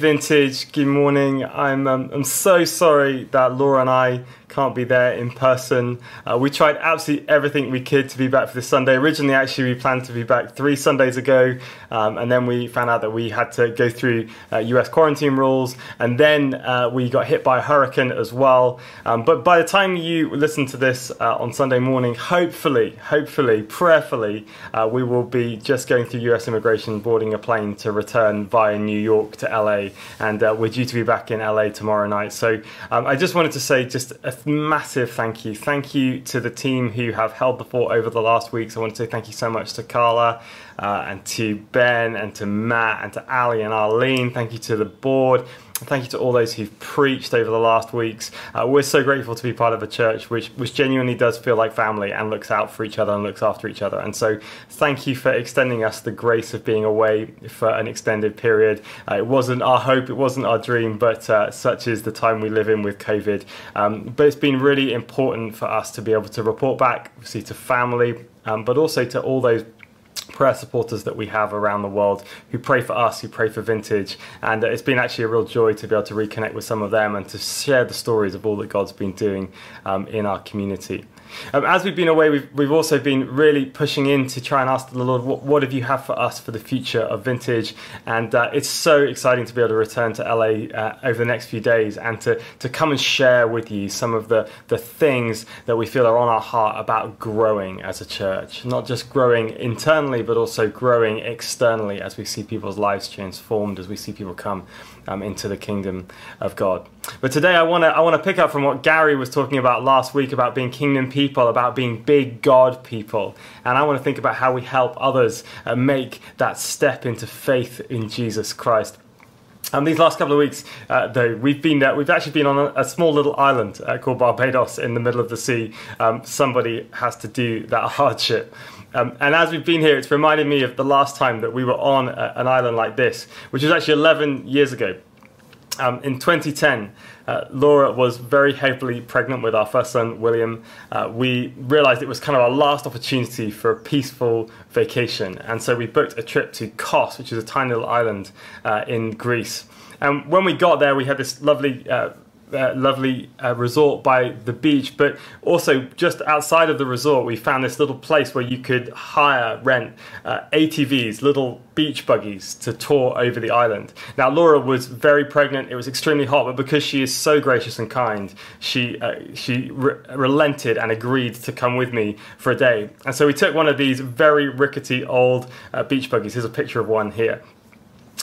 Vintage, good morning. I'm um, I'm so sorry that Laura and I can't be there in person. Uh, we tried absolutely everything we could to be back for this Sunday. Originally, actually, we planned to be back three Sundays ago, um, and then we found out that we had to go through uh, US quarantine rules, and then uh, we got hit by a hurricane as well. Um, but by the time you listen to this uh, on Sunday morning, hopefully, hopefully, prayerfully, uh, we will be just going through US immigration, boarding a plane to return via New York to LA and uh, we're due to be back in LA tomorrow night. So um, I just wanted to say just a massive thank you. Thank you to the team who have held the fort over the last weeks. I want to say thank you so much to Carla uh, and to Ben and to Matt and to Ali and Arlene. Thank you to the board. Thank you to all those who've preached over the last weeks. Uh, we're so grateful to be part of a church which, which genuinely does feel like family and looks out for each other and looks after each other. And so, thank you for extending us the grace of being away for an extended period. Uh, it wasn't our hope, it wasn't our dream, but uh, such is the time we live in with COVID. Um, but it's been really important for us to be able to report back, see to family, um, but also to all those prayer supporters that we have around the world who pray for us, who pray for Vintage. And uh, it's been actually a real joy to be able to reconnect with some of them and to share the stories of all that God's been doing um, in our community. Um, as we've been away, we've, we've also been really pushing in to try and ask the Lord, what, what have you have for us for the future of Vintage? And uh, it's so exciting to be able to return to LA uh, over the next few days and to, to come and share with you some of the, the things that we feel are on our heart about growing as a church. Not just growing internally, but also growing externally as we see people's lives transformed, as we see people come um, into the kingdom of God. But today I want to I want to pick up from what Gary was talking about last week about being kingdom people, about being big God people, and I want to think about how we help others uh, make that step into faith in Jesus Christ. And these last couple of weeks, uh, though, we've been uh, we've actually been on a, a small little island uh, called Barbados in the middle of the sea. Um, somebody has to do that hardship. Um, and as we've been here, it's reminded me of the last time that we were on a, an island like this, which was actually 11 years ago. Um, in 2010, uh, Laura was very heavily pregnant with our first son, William. Uh, we realized it was kind of our last opportunity for a peaceful vacation. And so we booked a trip to Kos, which is a tiny little island uh, in Greece. And when we got there, we had this lovely uh, lovely uh, resort by the beach, but also just outside of the resort, we found this little place where you could hire, rent uh, ATVs, little beach buggies to tour over the island. Now, Laura was very pregnant; it was extremely hot, but because she is so gracious and kind, she uh, she re- relented and agreed to come with me for a day. And so we took one of these very rickety old uh, beach buggies. Here's a picture of one here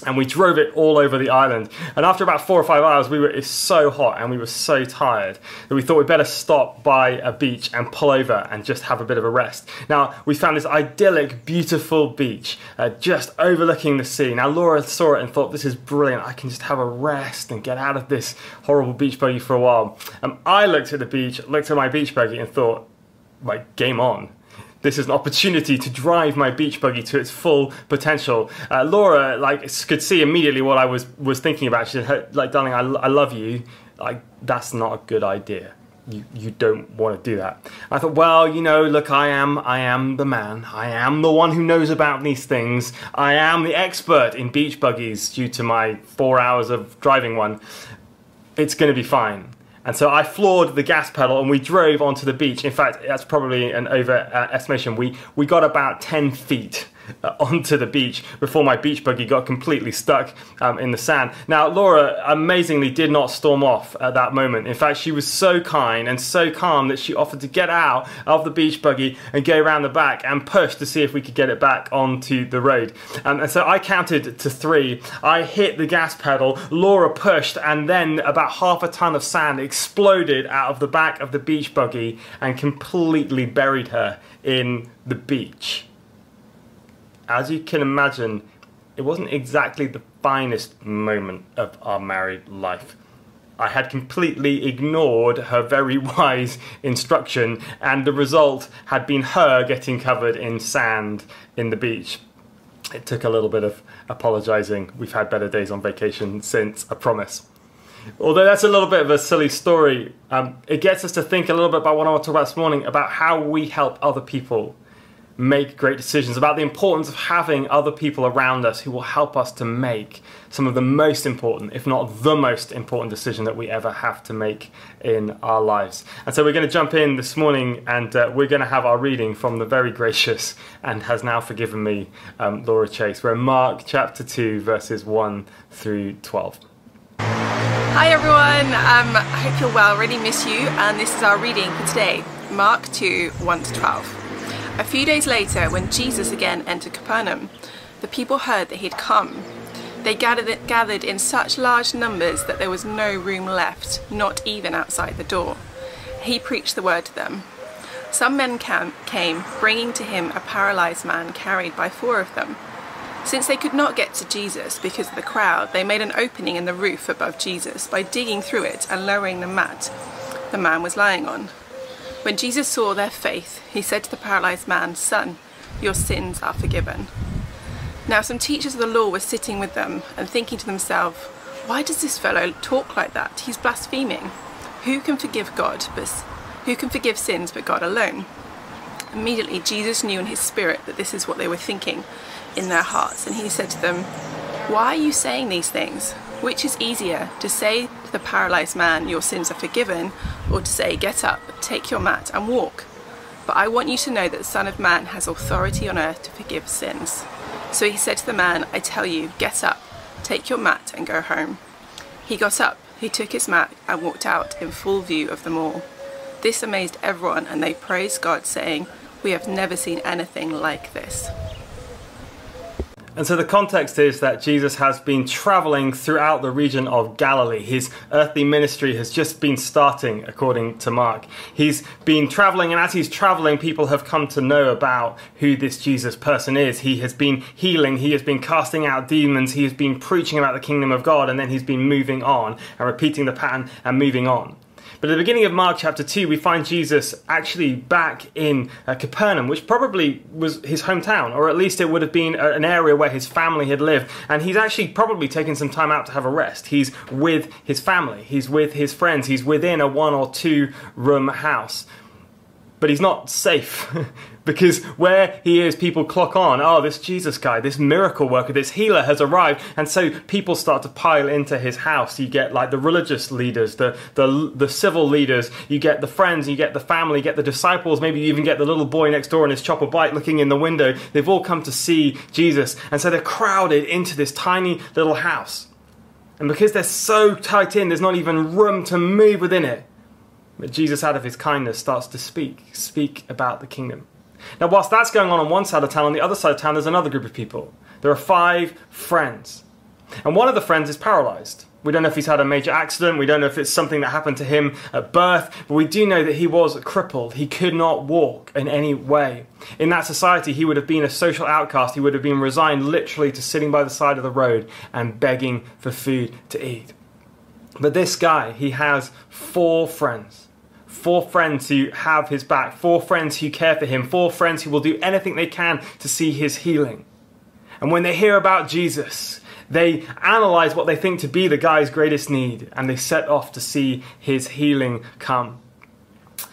and we drove it all over the island. And after about four or five hours, we were it's so hot and we were so tired that we thought we'd better stop by a beach and pull over and just have a bit of a rest. Now we found this idyllic, beautiful beach uh, just overlooking the sea. Now Laura saw it and thought, "This is brilliant! I can just have a rest and get out of this horrible beach buggy for a while." And I looked at the beach, looked at my beach buggy, and thought, "Like game on." This is an opportunity to drive my beach buggy to its full potential. Uh, Laura, like, could see immediately what I was was thinking about. She said, "Like, darling, I, I love you. Like, that's not a good idea. You you don't want to do that." I thought, well, you know, look, I am I am the man. I am the one who knows about these things. I am the expert in beach buggies due to my four hours of driving one. It's going to be fine. And so I floored the gas pedal and we drove onto the beach. In fact, that's probably an overestimation. We, we got about 10 feet uh, onto the beach before my beach buggy got completely stuck um, in the sand. Now, Laura amazingly did not storm off at that moment. In fact, she was so kind and so calm that she offered to get out of the beach buggy and go around the back and push to see if we could get it back onto the road. Um, and so I counted to three. I hit the gas pedal, Laura pushed, and then about half a ton of sand exploded out of the back of the beach buggy and completely buried her in the beach as you can imagine, it wasn't exactly the finest moment of our married life. I had completely ignored her very wise instruction, and the result had been her getting covered in sand in the beach. It took a little bit of apologising. We've had better days on vacation since, I promise. Although that's a little bit of a silly story, um, it gets us to think a little bit about what I want to talk about this morning about how we help other people make great decisions, about the importance of having other people around us who will help us to make some of the most important, if not the most important decision that we ever have to make in our lives. And so we're going to jump in this morning and uh, we're going to have our reading from the very gracious and has now forgiven me, um, Laura Chase. We're in Mark chapter 2, verses 1 through 12. Hi everyone, um, I hope you're well. Really miss you, and this is our reading for today Mark 2 1 to 12. A few days later, when Jesus again entered Capernaum, the people heard that he had come. They gathered, in such large numbers that there was no room left, not even outside the door. He preached the word to them. Some men came, bringing to him a paralyzed man carried by four of them. Since they could not get to Jesus because of the crowd, they made an opening in the roof above Jesus by digging through it and lowering the mat the man was lying on. When Jesus saw their faith, he said to the paralyzed man, Son, your sins are forgiven. Now, some teachers of the law were sitting with them and thinking to themselves, Why does this fellow talk like that? He's blaspheming. Who can forgive God, but who can forgive sins but God alone? Immediately, Jesus knew in his spirit that this is what they were thinking in their hearts, and he said to them, Why are you saying these things? Which is easier, to say to the paralyzed man, Your sins are forgiven, or to say, Get up, take your mat, and walk? But I want you to know that the Son of Man has authority on earth to forgive sins. So he said to the man, I tell you, get up, take your mat, and go home. He got up, he took his mat, and walked out in full view of them all. This amazed everyone, and they praised God, saying, We have never seen anything like this. And so the context is that Jesus has been traveling throughout the region of Galilee. His earthly ministry has just been starting, according to Mark. He's been traveling, and as he's traveling, people have come to know about who this Jesus person is. He has been healing, he has been casting out demons, he has been preaching about the kingdom of God, and then he's been moving on and repeating the pattern and moving on. But at the beginning of Mark chapter 2, we find Jesus actually back in uh, Capernaum, which probably was his hometown, or at least it would have been an area where his family had lived. And he's actually probably taken some time out to have a rest. He's with his family, he's with his friends, he's within a one or two room house but he's not safe because where he is, people clock on, oh, this Jesus guy, this miracle worker, this healer has arrived. And so people start to pile into his house. You get like the religious leaders, the, the, the civil leaders, you get the friends, you get the family, you get the disciples, maybe you even get the little boy next door in his chopper bike looking in the window. They've all come to see Jesus. And so they're crowded into this tiny little house. And because they're so tight in, there's not even room to move within it. But Jesus, out of his kindness, starts to speak, speak about the kingdom. Now, whilst that's going on on one side of town, on the other side of town, there's another group of people. There are five friends. And one of the friends is paralyzed. We don't know if he's had a major accident. We don't know if it's something that happened to him at birth. But we do know that he was crippled. He could not walk in any way. In that society, he would have been a social outcast. He would have been resigned literally to sitting by the side of the road and begging for food to eat. But this guy, he has four friends four friends who have his back, four friends who care for him, four friends who will do anything they can to see his healing. And when they hear about Jesus, they analyze what they think to be the guy's greatest need and they set off to see his healing come. And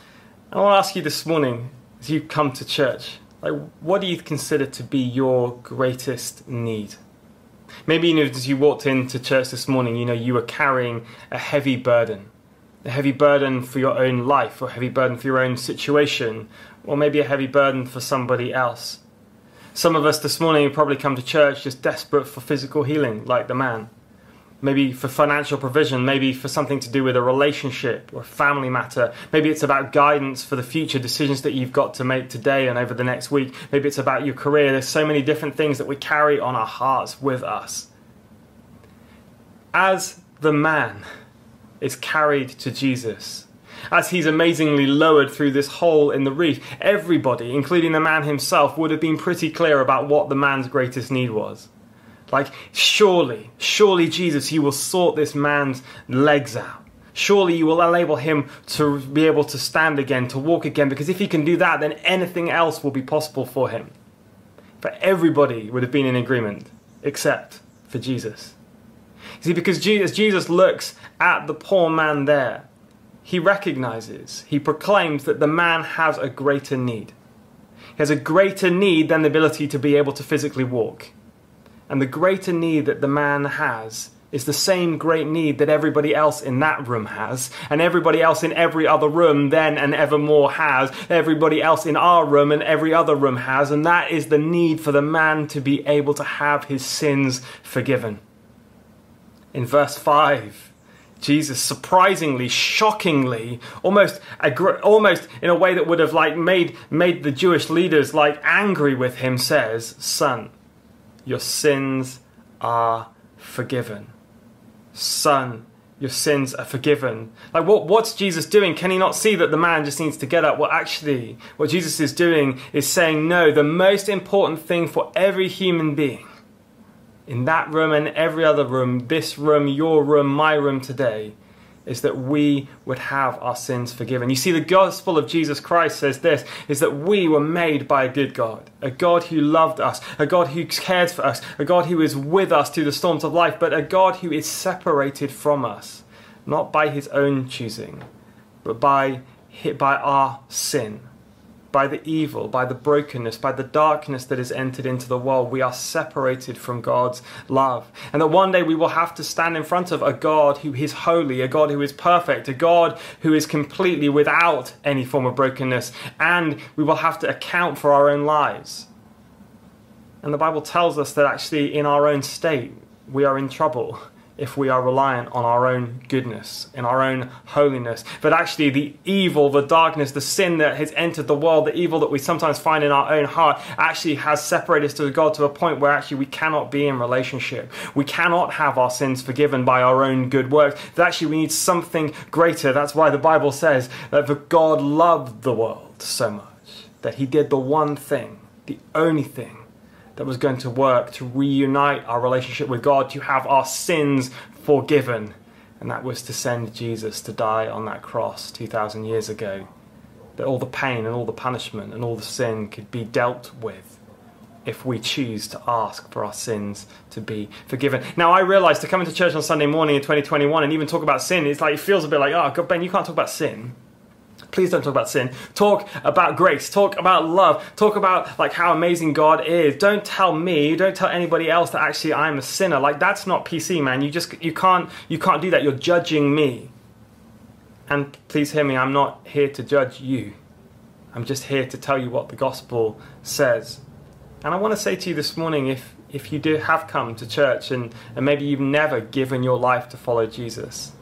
I want to ask you this morning, as you come to church, like what do you consider to be your greatest need? Maybe you know, as you walked into church this morning, you know you were carrying a heavy burden a heavy burden for your own life, or a heavy burden for your own situation, or maybe a heavy burden for somebody else. Some of us this morning probably come to church just desperate for physical healing, like the man. Maybe for financial provision, maybe for something to do with a relationship or a family matter. Maybe it's about guidance for the future, decisions that you've got to make today and over the next week. Maybe it's about your career. There's so many different things that we carry on our hearts with us. As the man, is carried to Jesus. As he's amazingly lowered through this hole in the reef, everybody, including the man himself, would have been pretty clear about what the man's greatest need was. Like, surely, surely, Jesus, you will sort this man's legs out. Surely you will enable him to be able to stand again, to walk again, because if he can do that, then anything else will be possible for him. But everybody would have been in agreement, except for Jesus. See, because Jesus, Jesus looks at the poor man there, he recognizes, he proclaims that the man has a greater need. He has a greater need than the ability to be able to physically walk. And the greater need that the man has is the same great need that everybody else in that room has, and everybody else in every other room then and evermore has, everybody else in our room and every other room has, and that is the need for the man to be able to have his sins forgiven. In verse 5, Jesus surprisingly, shockingly, almost almost in a way that would have like made made the Jewish leaders like angry with him says, "Son, your sins are forgiven." Son, your sins are forgiven. Like, what, what's Jesus doing? Can he not see that the man just needs to get up? Well, actually, what Jesus is doing is saying, no, the most important thing for every human being in that room and every other room, this room, your room, my room today, is that we would have our sins forgiven. You see, the gospel of Jesus Christ says this is that we were made by a good God, a God who loved us, a God who cares for us, a God who is with us through the storms of life, but a God who is separated from us, not by his own choosing, but by, by our sin by the evil, by the brokenness, by the darkness that has entered into the world. We are separated from God's love. And that one day we will have to stand in front of a God who is holy, a God who is perfect, a God who is completely without any form of brokenness. And we will have to account for our own lives. And the Bible tells us that actually, in our own state, we are in trouble if we are reliant on our own goodness, in our own holiness. But actually, the evil, the darkness, the sin that has entered the world, the evil that we sometimes find in our own heart, actually has separated us to God to a point where actually we cannot be in relationship. We cannot have our sins forgiven by our own good works. That actually we need something greater. That's why the Bible says that the God loved the world so much that he did the one thing, the only thing that was going to work to reunite our relationship with God, to have our sins forgiven. And that was to send Jesus to die on that cross 2,000 years ago. That all the pain and all the punishment and all the sin could be dealt with if we choose to ask for our sins to be forgiven. Now, I realize to come into church on Sunday morning in 2021 and even talk about sin, it's like it feels a bit like, oh, God, Ben, you can't talk about sin please don't talk about sin. Talk about grace. Talk about love. Talk about like how amazing god is. Don't tell me. Don't tell anybody else that actually i'm a sinner. Like that's not pc man. You just you can't you can't do that. You're judging me. And please hear me. I'm not here to judge you. I'm just here to tell you what the gospel says. And i want to say to you this morning if if you do have come to church and, and maybe you've never given your life to follow jesus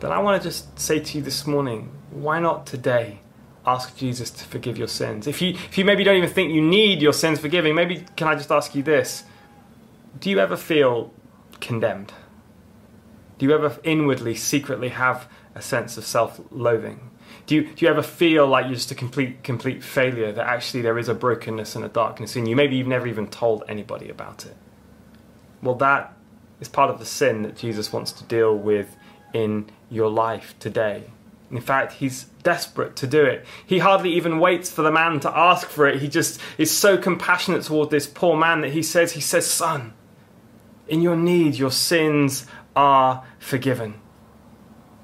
then i want to just say to you this morning why not today ask Jesus to forgive your sins? If you, if you maybe don't even think you need your sins forgiving, maybe can I just ask you this? Do you ever feel condemned? Do you ever inwardly, secretly have a sense of self loathing? Do you, do you ever feel like you're just a complete, complete failure, that actually there is a brokenness and a darkness in you? Maybe you've never even told anybody about it. Well, that is part of the sin that Jesus wants to deal with in your life today. In fact, he's desperate to do it. He hardly even waits for the man to ask for it. He just is so compassionate toward this poor man that he says, he says, "Son, in your need your sins are forgiven."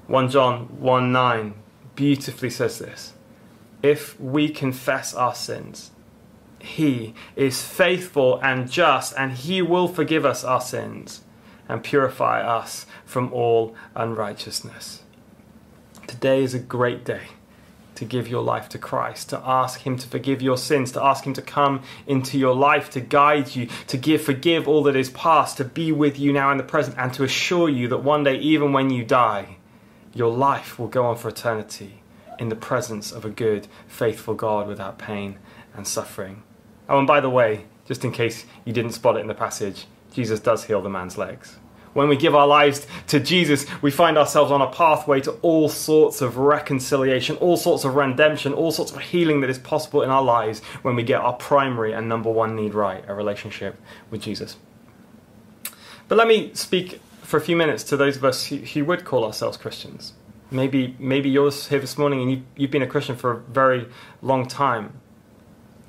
1 John 1 9 beautifully says this. If we confess our sins, he is faithful and just, and he will forgive us our sins and purify us from all unrighteousness. Today is a great day to give your life to Christ, to ask Him to forgive your sins, to ask Him to come into your life, to guide you, to give, forgive all that is past, to be with you now in the present, and to assure you that one day, even when you die, your life will go on for eternity in the presence of a good, faithful God without pain and suffering. Oh, and by the way, just in case you didn't spot it in the passage, Jesus does heal the man's legs. When we give our lives to Jesus, we find ourselves on a pathway to all sorts of reconciliation, all sorts of redemption, all sorts of healing that is possible in our lives when we get our primary and number one need right a relationship with Jesus. But let me speak for a few minutes to those of us who, who would call ourselves Christians. Maybe, maybe you're here this morning and you, you've been a Christian for a very long time.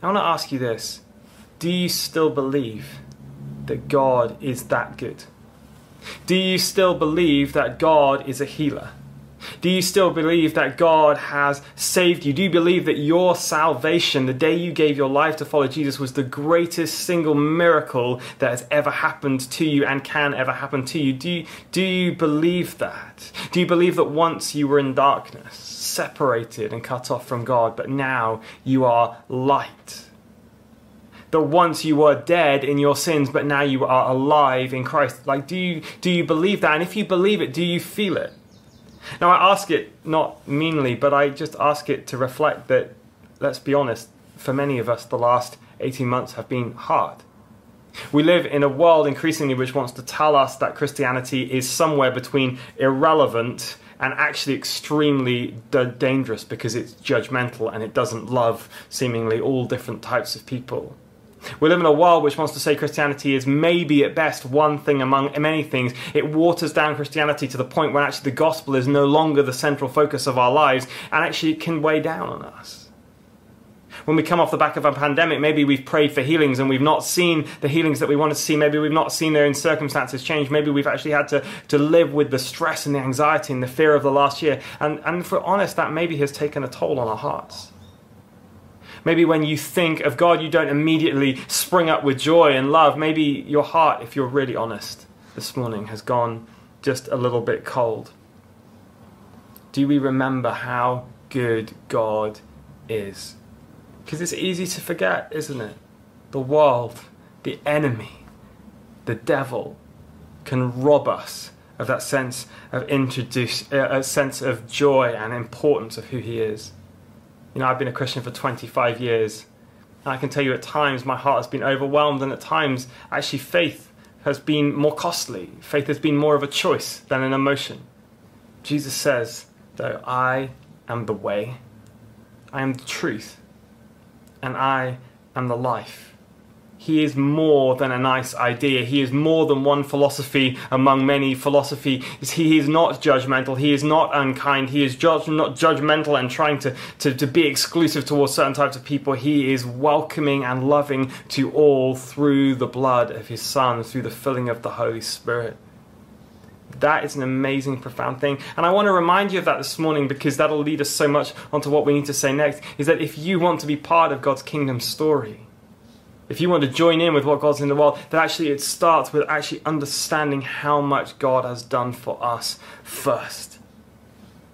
I want to ask you this Do you still believe that God is that good? Do you still believe that God is a healer? Do you still believe that God has saved you? Do you believe that your salvation, the day you gave your life to follow Jesus, was the greatest single miracle that has ever happened to you and can ever happen to you? Do you, do you believe that? Do you believe that once you were in darkness, separated and cut off from God, but now you are light? That once you were dead in your sins, but now you are alive in Christ. Like, do you do you believe that? And if you believe it, do you feel it? Now, I ask it not meanly, but I just ask it to reflect that, let's be honest, for many of us, the last 18 months have been hard. We live in a world increasingly which wants to tell us that Christianity is somewhere between irrelevant and actually extremely dangerous because it's judgmental and it doesn't love seemingly all different types of people. We live in a world which wants to say Christianity is maybe at best one thing among many things. It waters down Christianity to the point where actually the gospel is no longer the central focus of our lives and actually it can weigh down on us. When we come off the back of a pandemic, maybe we've prayed for healings and we've not seen the healings that we wanted to see. Maybe we've not seen their circumstances change. Maybe we've actually had to, to live with the stress and the anxiety and the fear of the last year. And, and for honest, that maybe has taken a toll on our hearts. Maybe when you think of God, you don't immediately spring up with joy and love. Maybe your heart, if you're really honest this morning, has gone just a little bit cold. Do we remember how good God is? Because it's easy to forget, isn't it? The world, the enemy, the devil can rob us of that sense of introduce, uh, a sense of joy and importance of who he is. You know, I've been a Christian for 25 years. And I can tell you at times my heart has been overwhelmed, and at times, actually, faith has been more costly. Faith has been more of a choice than an emotion. Jesus says, though, I am the way, I am the truth, and I am the life he is more than a nice idea. He is more than one philosophy among many philosophy. He is not judgmental. He is not unkind. He is judge, not judgmental and trying to, to, to be exclusive towards certain types of people. He is welcoming and loving to all through the blood of his Son, through the filling of the Holy Spirit. That is an amazing, profound thing. And I want to remind you of that this morning because that'll lead us so much onto what we need to say next. Is that if you want to be part of God's kingdom story, if you want to join in with what God's in the world, then actually it starts with actually understanding how much God has done for us first.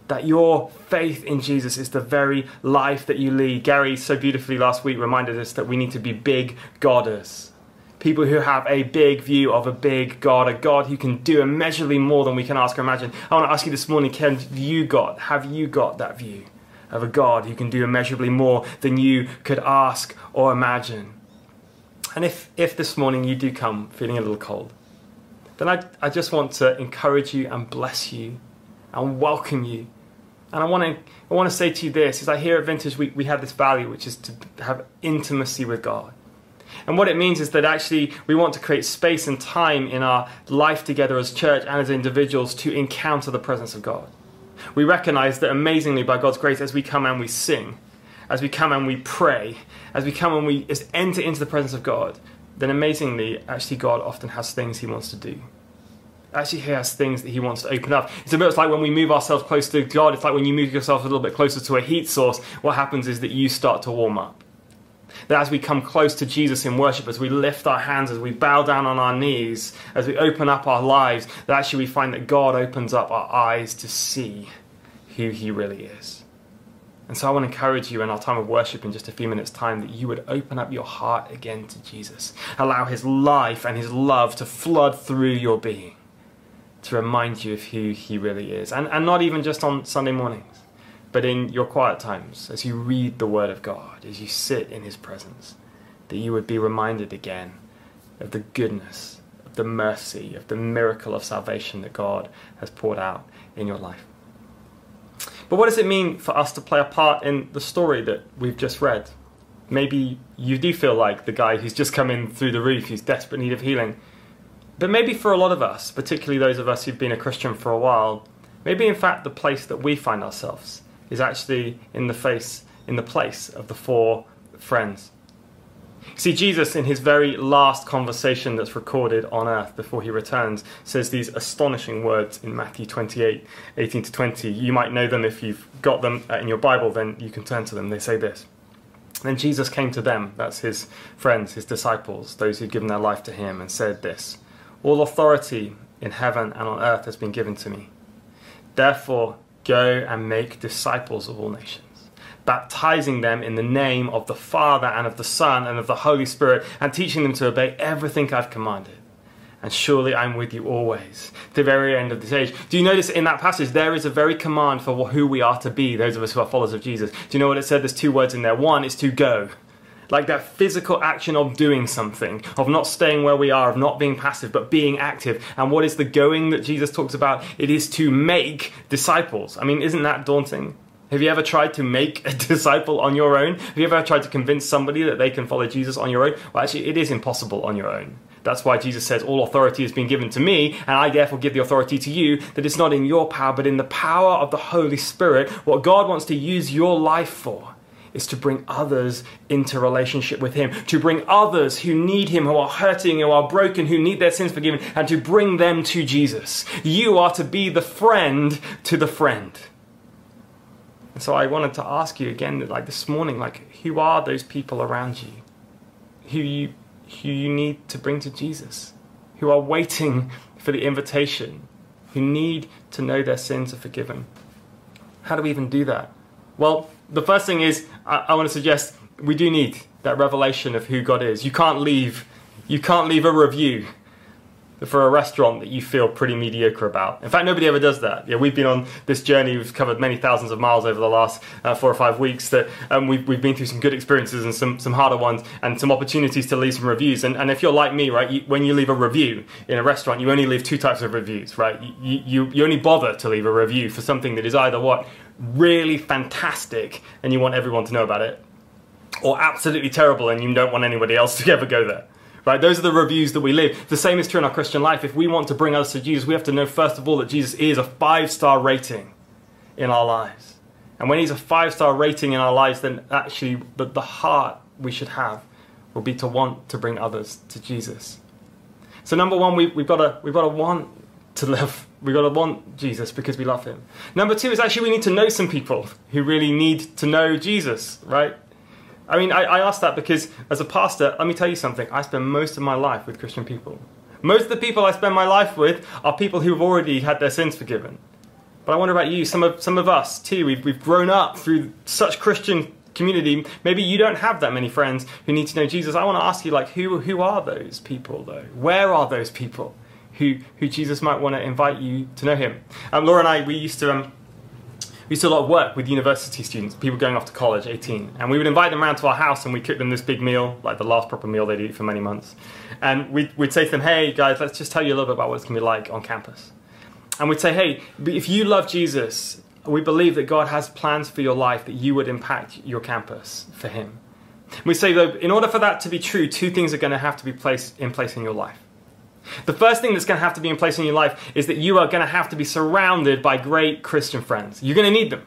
That your faith in Jesus is the very life that you lead. Gary so beautifully last week reminded us that we need to be big Godders. People who have a big view of a big God, a God who can do immeasurably more than we can ask or imagine. I want to ask you this morning, Ken, you got, have you got that view of a God who can do immeasurably more than you could ask or imagine? And if, if this morning you do come feeling a little cold, then I, I just want to encourage you and bless you and welcome you. And I want to I want to say to you this is I hear at Vintage we, we have this value which is to have intimacy with God. And what it means is that actually we want to create space and time in our life together as church and as individuals to encounter the presence of God. We recognize that amazingly by God's grace as we come and we sing, as we come and we pray, as we come and we just enter into the presence of God, then amazingly, actually, God often has things He wants to do. Actually, He has things that He wants to open up. It's a bit like when we move ourselves close to God, it's like when you move yourself a little bit closer to a heat source, what happens is that you start to warm up. That as we come close to Jesus in worship, as we lift our hands, as we bow down on our knees, as we open up our lives, that actually we find that God opens up our eyes to see who He really is. And so I want to encourage you in our time of worship in just a few minutes' time that you would open up your heart again to Jesus. Allow his life and his love to flood through your being to remind you of who he really is. And, and not even just on Sunday mornings, but in your quiet times as you read the Word of God, as you sit in his presence, that you would be reminded again of the goodness, of the mercy, of the miracle of salvation that God has poured out in your life. But what does it mean for us to play a part in the story that we've just read? Maybe you do feel like the guy who's just come in through the roof, who's desperate need of healing. But maybe for a lot of us, particularly those of us who've been a Christian for a while, maybe in fact the place that we find ourselves is actually in the face, in the place of the four friends. See, Jesus, in his very last conversation that's recorded on earth before he returns, says these astonishing words in Matthew 28 18 to 20. You might know them if you've got them uh, in your Bible, then you can turn to them. They say this Then Jesus came to them, that's his friends, his disciples, those who'd given their life to him, and said this All authority in heaven and on earth has been given to me. Therefore, go and make disciples of all nations baptizing them in the name of the Father and of the Son and of the Holy Spirit, and teaching them to obey everything I've commanded. And surely I'm with you always, to the very end of this age. Do you notice in that passage there is a very command for who we are to be, those of us who are followers of Jesus? Do you know what it said? There's two words in there. One is to go. Like that physical action of doing something, of not staying where we are, of not being passive, but being active. And what is the going that Jesus talks about? It is to make disciples. I mean, isn't that daunting? Have you ever tried to make a disciple on your own? Have you ever tried to convince somebody that they can follow Jesus on your own? Well, actually, it is impossible on your own. That's why Jesus says, All authority has been given to me, and I therefore give the authority to you, that it's not in your power, but in the power of the Holy Spirit. What God wants to use your life for is to bring others into relationship with Him, to bring others who need Him, who are hurting, who are broken, who need their sins forgiven, and to bring them to Jesus. You are to be the friend to the friend. And so I wanted to ask you again, like this morning, like who are those people around you, who you who you need to bring to Jesus, who are waiting for the invitation, who need to know their sins are forgiven. How do we even do that? Well, the first thing is I, I want to suggest we do need that revelation of who God is. You can't leave you can't leave a review for a restaurant that you feel pretty mediocre about. In fact, nobody ever does that. Yeah, we've been on this journey. We've covered many thousands of miles over the last uh, four or five weeks. That um, we've, we've been through some good experiences and some, some harder ones, and some opportunities to leave some reviews. And, and if you're like me, right, you, when you leave a review in a restaurant, you only leave two types of reviews, right? You, you, you only bother to leave a review for something that is either what really fantastic, and you want everyone to know about it, or absolutely terrible, and you don't want anybody else to ever go there. Right? Those are the reviews that we live. The same is true in our Christian life. If we want to bring others to Jesus, we have to know first of all that Jesus is a five star rating in our lives. And when he's a five star rating in our lives, then actually the, the heart we should have will be to want to bring others to Jesus. So number one, we, we've got to we've got to want to live. We've got to want Jesus because we love him. Number two is actually we need to know some people who really need to know Jesus, right? I mean, I, I ask that because as a pastor, let me tell you something. I spend most of my life with Christian people. Most of the people I spend my life with are people who've already had their sins forgiven. But I wonder about you, some of, some of us too, we've, we've grown up through such Christian community. Maybe you don't have that many friends who need to know Jesus. I want to ask you, like, who, who are those people though? Where are those people who, who Jesus might want to invite you to know him? Um, Laura and I, we used to, um, we used to do a lot of work with university students, people going off to college, 18, and we would invite them around to our house and we cook them this big meal, like the last proper meal they'd eat for many months. And we'd, we'd say to them, hey guys, let's just tell you a little bit about what it's going to be like on campus. And we'd say, hey, if you love Jesus, we believe that God has plans for your life that you would impact your campus for Him. We say, though, in order for that to be true, two things are going to have to be placed in place in your life. The first thing that's going to have to be in place in your life is that you are going to have to be surrounded by great Christian friends. You're going to need them.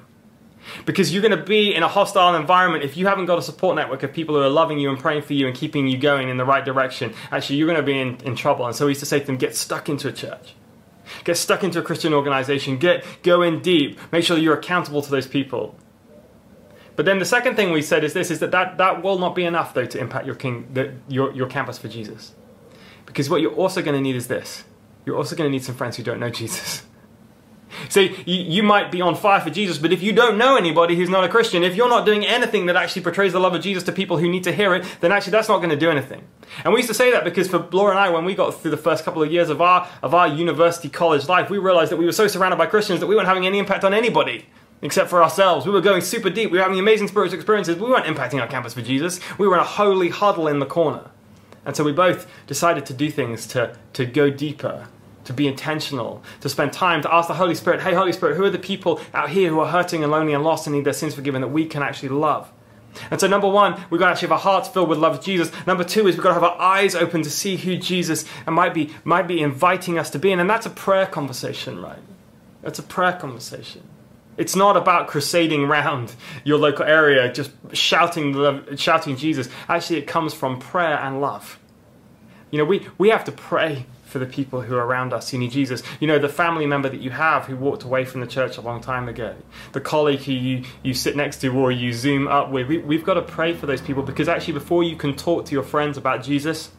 Because you're going to be in a hostile environment if you haven't got a support network of people who are loving you and praying for you and keeping you going in the right direction. Actually, you're going to be in, in trouble. And so we used to say to them, get stuck into a church. Get stuck into a Christian organization. Get, go in deep. Make sure you're accountable to those people. But then the second thing we said is this, is that that, that will not be enough, though, to impact your, king, the, your, your campus for Jesus. Because what you're also going to need is this you're also going to need some friends who don't know Jesus. So you, you might be on fire for Jesus, but if you don't know anybody who's not a Christian, if you're not doing anything that actually portrays the love of Jesus to people who need to hear it, then actually that's not going to do anything. And we used to say that because for Laura and I, when we got through the first couple of years of our of our university college life, we realized that we were so surrounded by Christians that we weren't having any impact on anybody except for ourselves. We were going super deep. We were having amazing spiritual experiences. We weren't impacting our campus for Jesus. We were in a holy huddle in the corner. And so we both decided to do things to, to go deeper, to be intentional, to spend time to ask the Holy Spirit, hey, Holy Spirit, who are the people out here who are hurting and lonely and lost and need their sins forgiven that we can actually love? And so, number one, we've got to actually have our hearts filled with love of Jesus. Number two is we've got to have our eyes open to see who Jesus might be, might be inviting us to be in. And that's a prayer conversation, right? That's a prayer conversation. It's not about crusading around your local area, just shouting, shouting Jesus. Actually, it comes from prayer and love. You know, we, we have to pray for the people who are around us who need Jesus. You know, the family member that you have who walked away from the church a long time ago, the colleague who you, you sit next to or you zoom up with. We, we've got to pray for those people because actually, before you can talk to your friends about Jesus,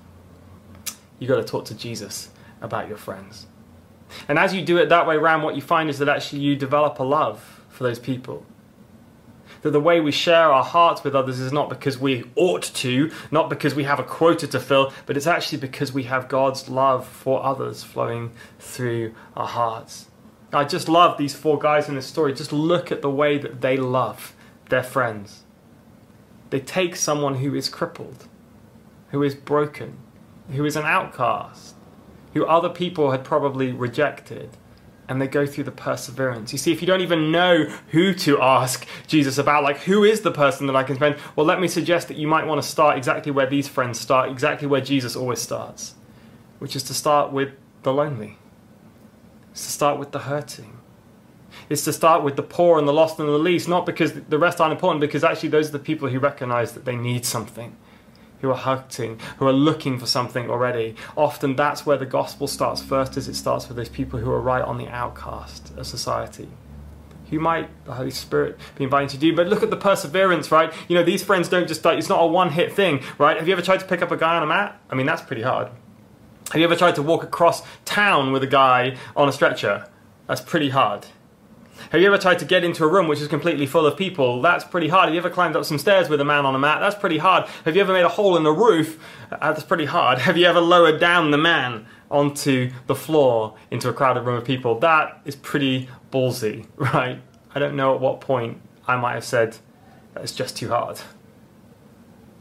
you've got to talk to Jesus about your friends. And as you do it that way around, what you find is that actually you develop a love for those people. That the way we share our hearts with others is not because we ought to, not because we have a quota to fill, but it's actually because we have God's love for others flowing through our hearts. I just love these four guys in this story. Just look at the way that they love their friends. They take someone who is crippled, who is broken, who is an outcast, who other people had probably rejected. And they go through the perseverance. You see, if you don't even know who to ask Jesus about, like, who is the person that I can spend? Well, let me suggest that you might want to start exactly where these friends start, exactly where Jesus always starts, which is to start with the lonely, it's to start with the hurting, it's to start with the poor and the lost and the least, not because the rest aren't important, because actually those are the people who recognize that they need something who are hurting, who are looking for something already. Often that's where the gospel starts first, as it starts with those people who are right on the outcast of society. Who might the Holy Spirit be inviting to do? But look at the perseverance, right? You know, these friends don't just it's not a one hit thing, right? Have you ever tried to pick up a guy on a mat? I mean, that's pretty hard. Have you ever tried to walk across town with a guy on a stretcher? That's pretty hard. Have you ever tried to get into a room which is completely full of people? That's pretty hard. Have you ever climbed up some stairs with a man on a mat? That's pretty hard. Have you ever made a hole in the roof? Uh, that's pretty hard. Have you ever lowered down the man onto the floor into a crowded room of people? That is pretty ballsy, right? I don't know at what point I might have said, it's just too hard.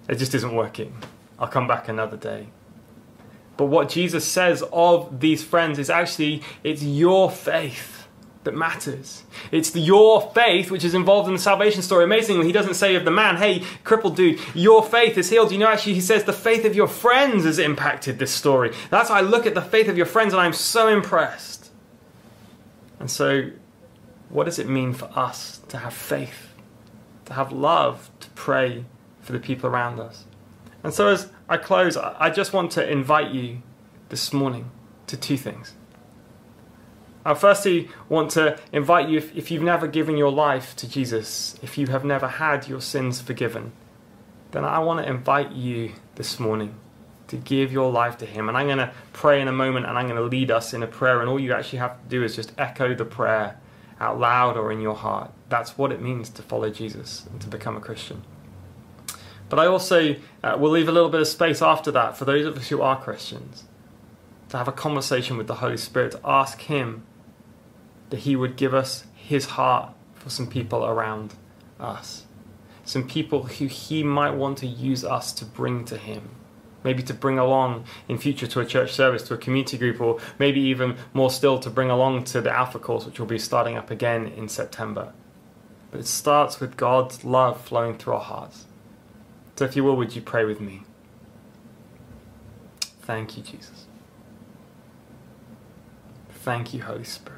It just isn't working. I'll come back another day. But what Jesus says of these friends is actually, it's your faith that matters. It's the, your faith which is involved in the salvation story. Amazingly, he doesn't say of the man, hey, crippled dude, your faith is healed. You know, actually, he says the faith of your friends has impacted this story. That's why I look at the faith of your friends and I'm so impressed. And so, what does it mean for us to have faith, to have love, to pray for the people around us? And so, as I close, I just want to invite you this morning to two things. I firstly want to invite you, if, if you've never given your life to Jesus, if you have never had your sins forgiven, then I want to invite you this morning to give your life to Him. And I'm going to pray in a moment and I'm going to lead us in a prayer. And all you actually have to do is just echo the prayer out loud or in your heart. That's what it means to follow Jesus and to become a Christian. But I also uh, will leave a little bit of space after that for those of us who are Christians to have a conversation with the Holy Spirit, to ask Him that He would give us His heart for some people around us. Some people who He might want to use us to bring to Him. Maybe to bring along in future to a church service, to a community group, or maybe even more still to bring along to the Alpha course, which will be starting up again in September. But it starts with God's love flowing through our hearts. So, if you will, would you pray with me? Thank you, Jesus. Thank you, Holy Spirit.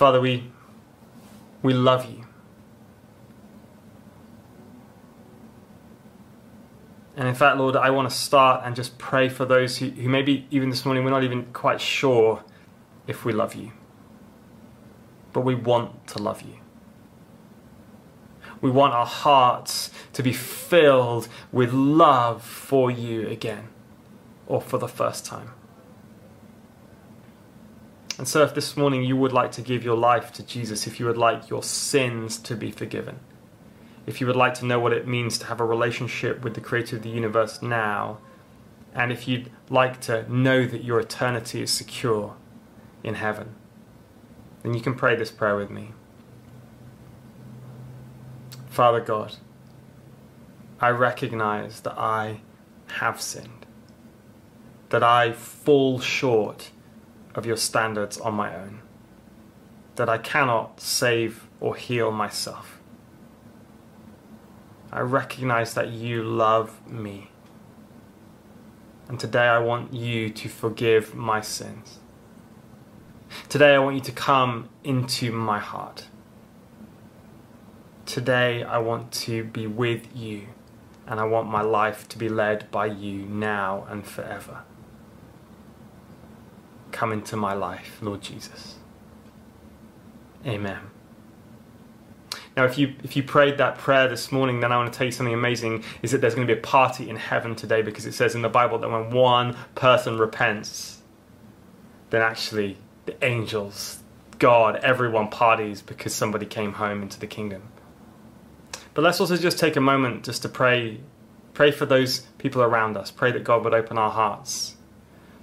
Father, we, we love you. And in fact, Lord, I want to start and just pray for those who, who maybe even this morning we're not even quite sure if we love you. But we want to love you. We want our hearts to be filled with love for you again, or for the first time. And so, if this morning you would like to give your life to Jesus, if you would like your sins to be forgiven, if you would like to know what it means to have a relationship with the Creator of the universe now, and if you'd like to know that your eternity is secure in heaven, then you can pray this prayer with me. Father God, I recognize that I have sinned, that I fall short of your standards on my own, that I cannot save or heal myself. I recognize that you love me. And today I want you to forgive my sins. Today, I want you to come into my heart. Today, I want to be with you, and I want my life to be led by you now and forever. Come into my life, Lord Jesus. Amen. Now, if you if you prayed that prayer this morning, then I want to tell you something amazing. Is that there's going to be a party in heaven today because it says in the Bible that when one person repents, then actually the angels, God, everyone parties because somebody came home into the kingdom. But let's also just take a moment just to pray, pray for those people around us. Pray that God would open our hearts.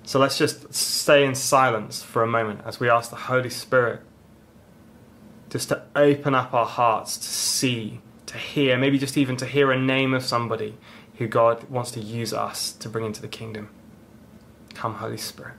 So let's just stay in silence for a moment as we ask the Holy Spirit just to open up our hearts to see, to hear, maybe just even to hear a name of somebody who God wants to use us to bring into the kingdom. Come, Holy Spirit.